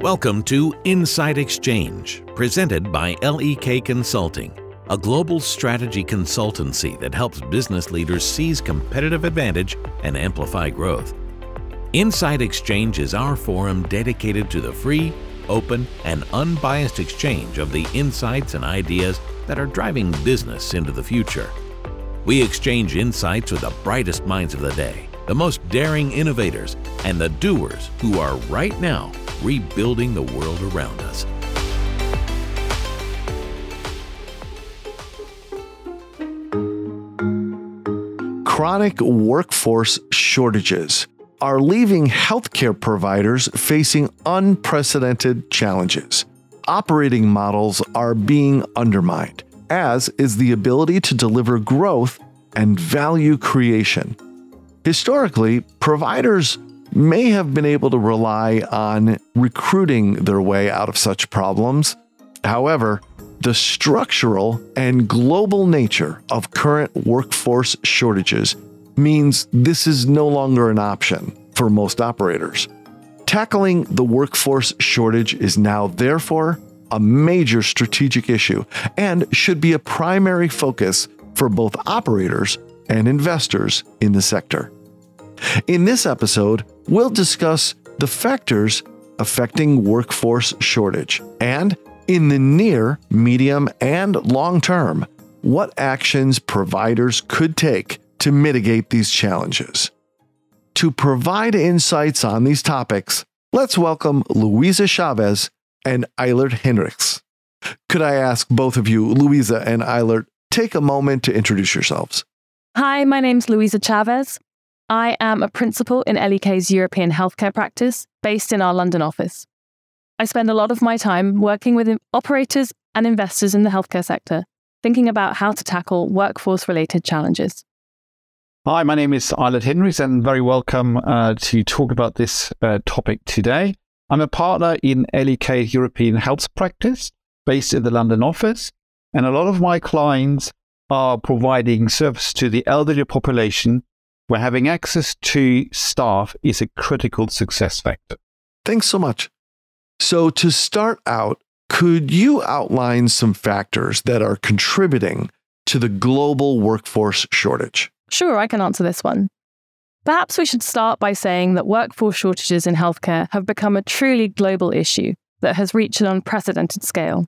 Welcome to Insight Exchange, presented by LEK Consulting, a global strategy consultancy that helps business leaders seize competitive advantage and amplify growth. Insight Exchange is our forum dedicated to the free, open, and unbiased exchange of the insights and ideas that are driving business into the future. We exchange insights with the brightest minds of the day, the most daring innovators, and the doers who are right now rebuilding the world around us. Chronic workforce shortages are leaving healthcare providers facing unprecedented challenges. Operating models are being undermined, as is the ability to deliver growth and value creation. Historically, providers may have been able to rely on recruiting their way out of such problems. However, the structural and global nature of current workforce shortages means this is no longer an option for most operators. Tackling the workforce shortage is now, therefore, a major strategic issue and should be a primary focus for both operators and investors in the sector. In this episode, we'll discuss the factors affecting workforce shortage and, in the near, medium, and long term, what actions providers could take to mitigate these challenges. To provide insights on these topics, let's welcome Louisa Chaves and Eilert Hinrichs. Could I ask both of you, Louisa and Eilert, take a moment to introduce yourselves? Hi, my name's Louisa Chaves. I am a principal in LEK's European healthcare practice based in our London office. I spend a lot of my time working with operators and investors in the healthcare sector, thinking about how to tackle workforce related challenges. Hi, my name is Eilert Hinrichs, and very welcome uh, to talk about this uh, topic today. I'm a partner in LEK European Health Practice based in the London office, and a lot of my clients are providing service to the elderly population where having access to staff is a critical success factor. Thanks so much. So, to start out, could you outline some factors that are contributing to the global workforce shortage? Sure, I can answer this one. Perhaps we should start by saying that workforce shortages in healthcare have become a truly global issue that has reached an unprecedented scale.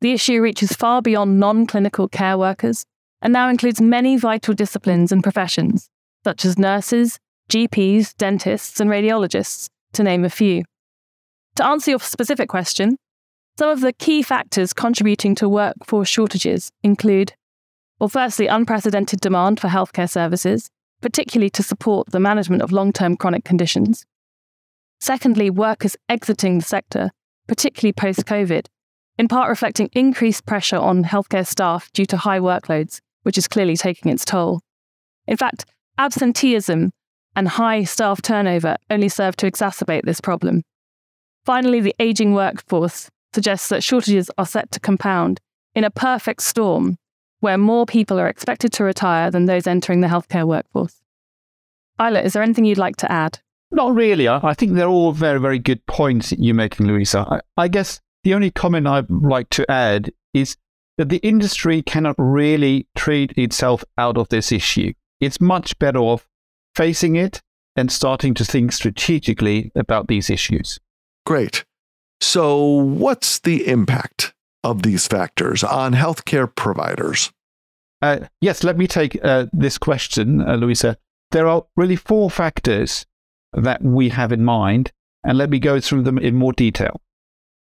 The issue reaches far beyond non clinical care workers and now includes many vital disciplines and professions, such as nurses, GPs, dentists, and radiologists, to name a few. To answer your specific question, some of the key factors contributing to workforce shortages include well, firstly, unprecedented demand for healthcare services, particularly to support the management of long term chronic conditions. Secondly, workers exiting the sector, particularly post COVID, in part reflecting increased pressure on healthcare staff due to high workloads, which is clearly taking its toll. In fact, absenteeism and high staff turnover only serve to exacerbate this problem. Finally, the ageing workforce suggests that shortages are set to compound in a perfect storm where more people are expected to retire than those entering the healthcare workforce. Eilert, is there anything you'd like to add? Not really. I think they're all very, very good points that you're making, Louisa. I, I guess the only comment I'd like to add is that the industry cannot really trade itself out of this issue. It's much better off facing it and starting to think strategically about these issues. Great. So, what's the impact of these factors on healthcare providers? Uh, yes, let me take uh, this question, uh, Louisa. There are really four factors that we have in mind, and let me go through them in more detail.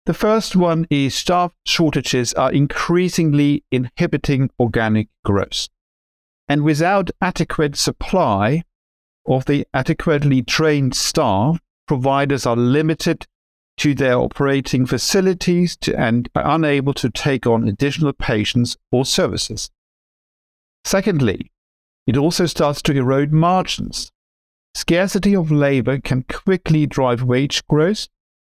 The first one is staff shortages are increasingly inhibiting organic growth. And without adequate supply of the adequately trained staff, providers are limited to their operating facilities to, and are unable to take on additional patients or services. Secondly, it also starts to erode margins. Scarcity of labor can quickly drive wage growth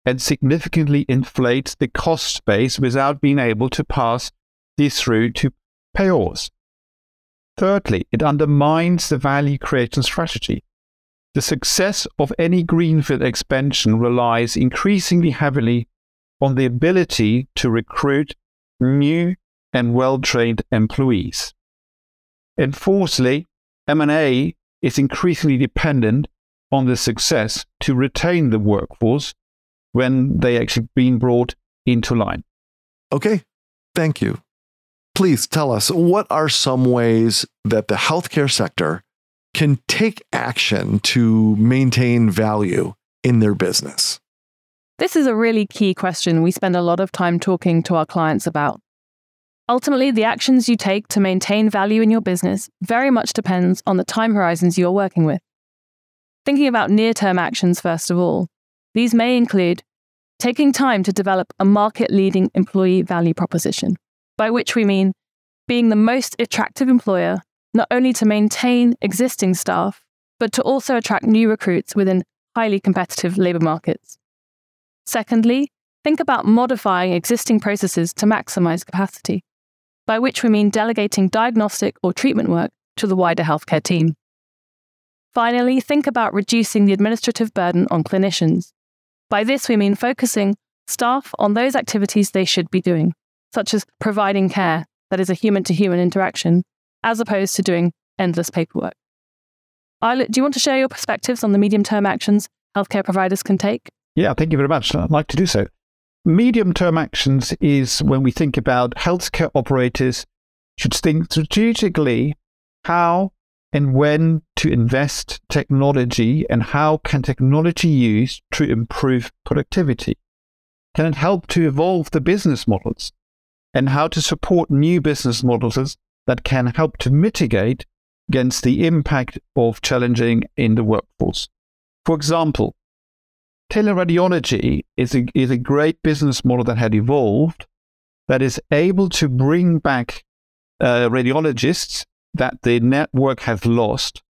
and significantly inflates the cost base without being able to pass these through to payors. Thirdly, it undermines the value creation strategy. the success of any greenfield expansion relies increasingly heavily on the ability to recruit new and well-trained employees. And fourthly, M&A is increasingly dependent on the success to retain the workforce when they actually been brought into line. Okay, thank you. Please tell us what are some ways that the healthcare sector can take action to maintain value in their business? This is a really key question we spend a lot of time talking to our clients about. Ultimately, the actions you take to maintain value in your business very much depends on the time horizons you're working with. Thinking about near term actions, first of all, these may include taking time to develop a market leading employee value proposition, by which we mean being the most attractive employer, not only to maintain existing staff, but to also attract new recruits within highly competitive labour markets. Secondly, think about modifying existing processes to maximise capacity, by which we mean delegating diagnostic or treatment work to the wider healthcare team. Finally, think about reducing the administrative burden on clinicians. By this, we mean focusing staff on those activities they should be doing, such as providing care, that is a human to human interaction, as opposed to doing endless paperwork. Eilert, do you want to share your perspectives on the medium term actions healthcare providers can take? Yeah, thank you very much. I'd like to do so. Medium term actions is when we think about healthcare operators should think strategically how and when to invest technology and how can technology use to improve productivity? Can it help to evolve the business models and how to support new business models that can help to mitigate against the impact of challenging in the workforce? For example, teleradiology is a, is a great business model that had evolved that is able to bring back uh, radiologists that the network has lost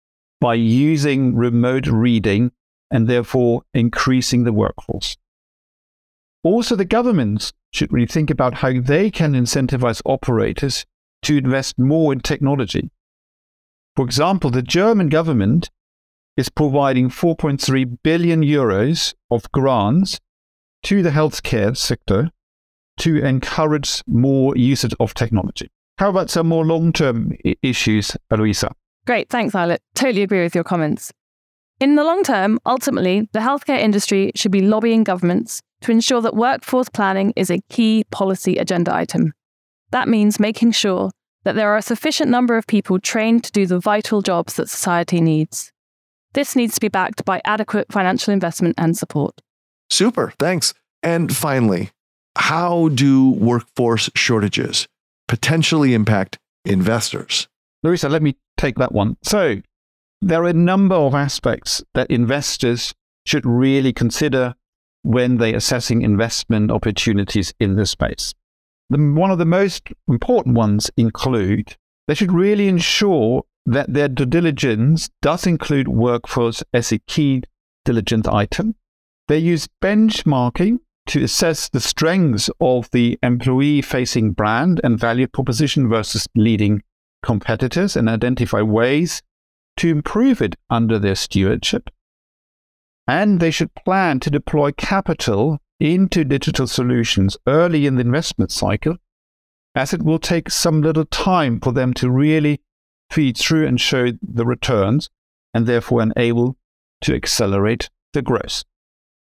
by using remote reading and therefore increasing the workforce. Also, the governments should really think about how they can incentivize operators to invest more in technology. For example, the German government is providing 4.3 billion euros of grants to the healthcare sector to encourage more usage of technology. How about some more long term issues, Aloisa? Great, thanks, Eilert. Totally agree with your comments. In the long term, ultimately, the healthcare industry should be lobbying governments to ensure that workforce planning is a key policy agenda item. That means making sure that there are a sufficient number of people trained to do the vital jobs that society needs. This needs to be backed by adequate financial investment and support. Super, thanks. And finally, how do workforce shortages potentially impact investors? Louisa, let me take that one. So, there are a number of aspects that investors should really consider when they're assessing investment opportunities in this space. The, one of the most important ones include they should really ensure that their due diligence does include workforce as a key diligence item. They use benchmarking to assess the strengths of the employee facing brand and value proposition versus leading competitors and identify ways to improve it under their stewardship. And they should plan to deploy capital into digital solutions early in the investment cycle, as it will take some little time for them to really feed through and show the returns, and therefore enable to accelerate the growth.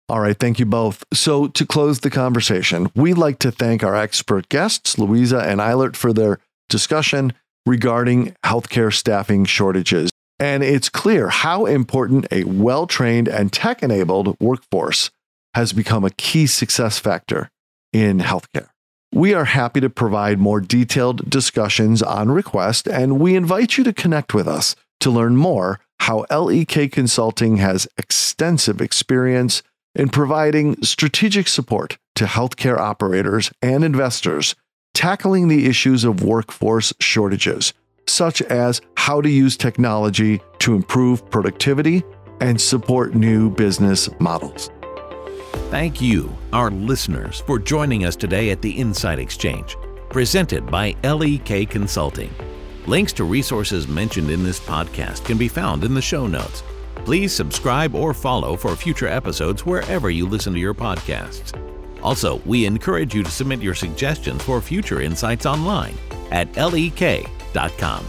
All right, thank you both. So, to close the conversation, we'd like to thank our expert guests, Louisa and Eilert, for their discussion regarding healthcare staffing shortages. And it's clear how important a well trained and tech enabled workforce has become a key success factor in healthcare. We are happy to provide more detailed discussions on request, and we invite you to connect with us to learn more how LEK Consulting has extensive experience in providing strategic support to healthcare operators and investors tackling the issues of workforce shortages, such as how to use technology to improve productivity and support new business models. Thank you, our listeners, for joining us today at the Insight Exchange, presented by LEK Consulting. Links to resources mentioned in this podcast can be found in the show notes. Please subscribe or follow for future episodes wherever you listen to your podcasts. Also, we encourage you to submit your suggestions for future insights online at lek.com.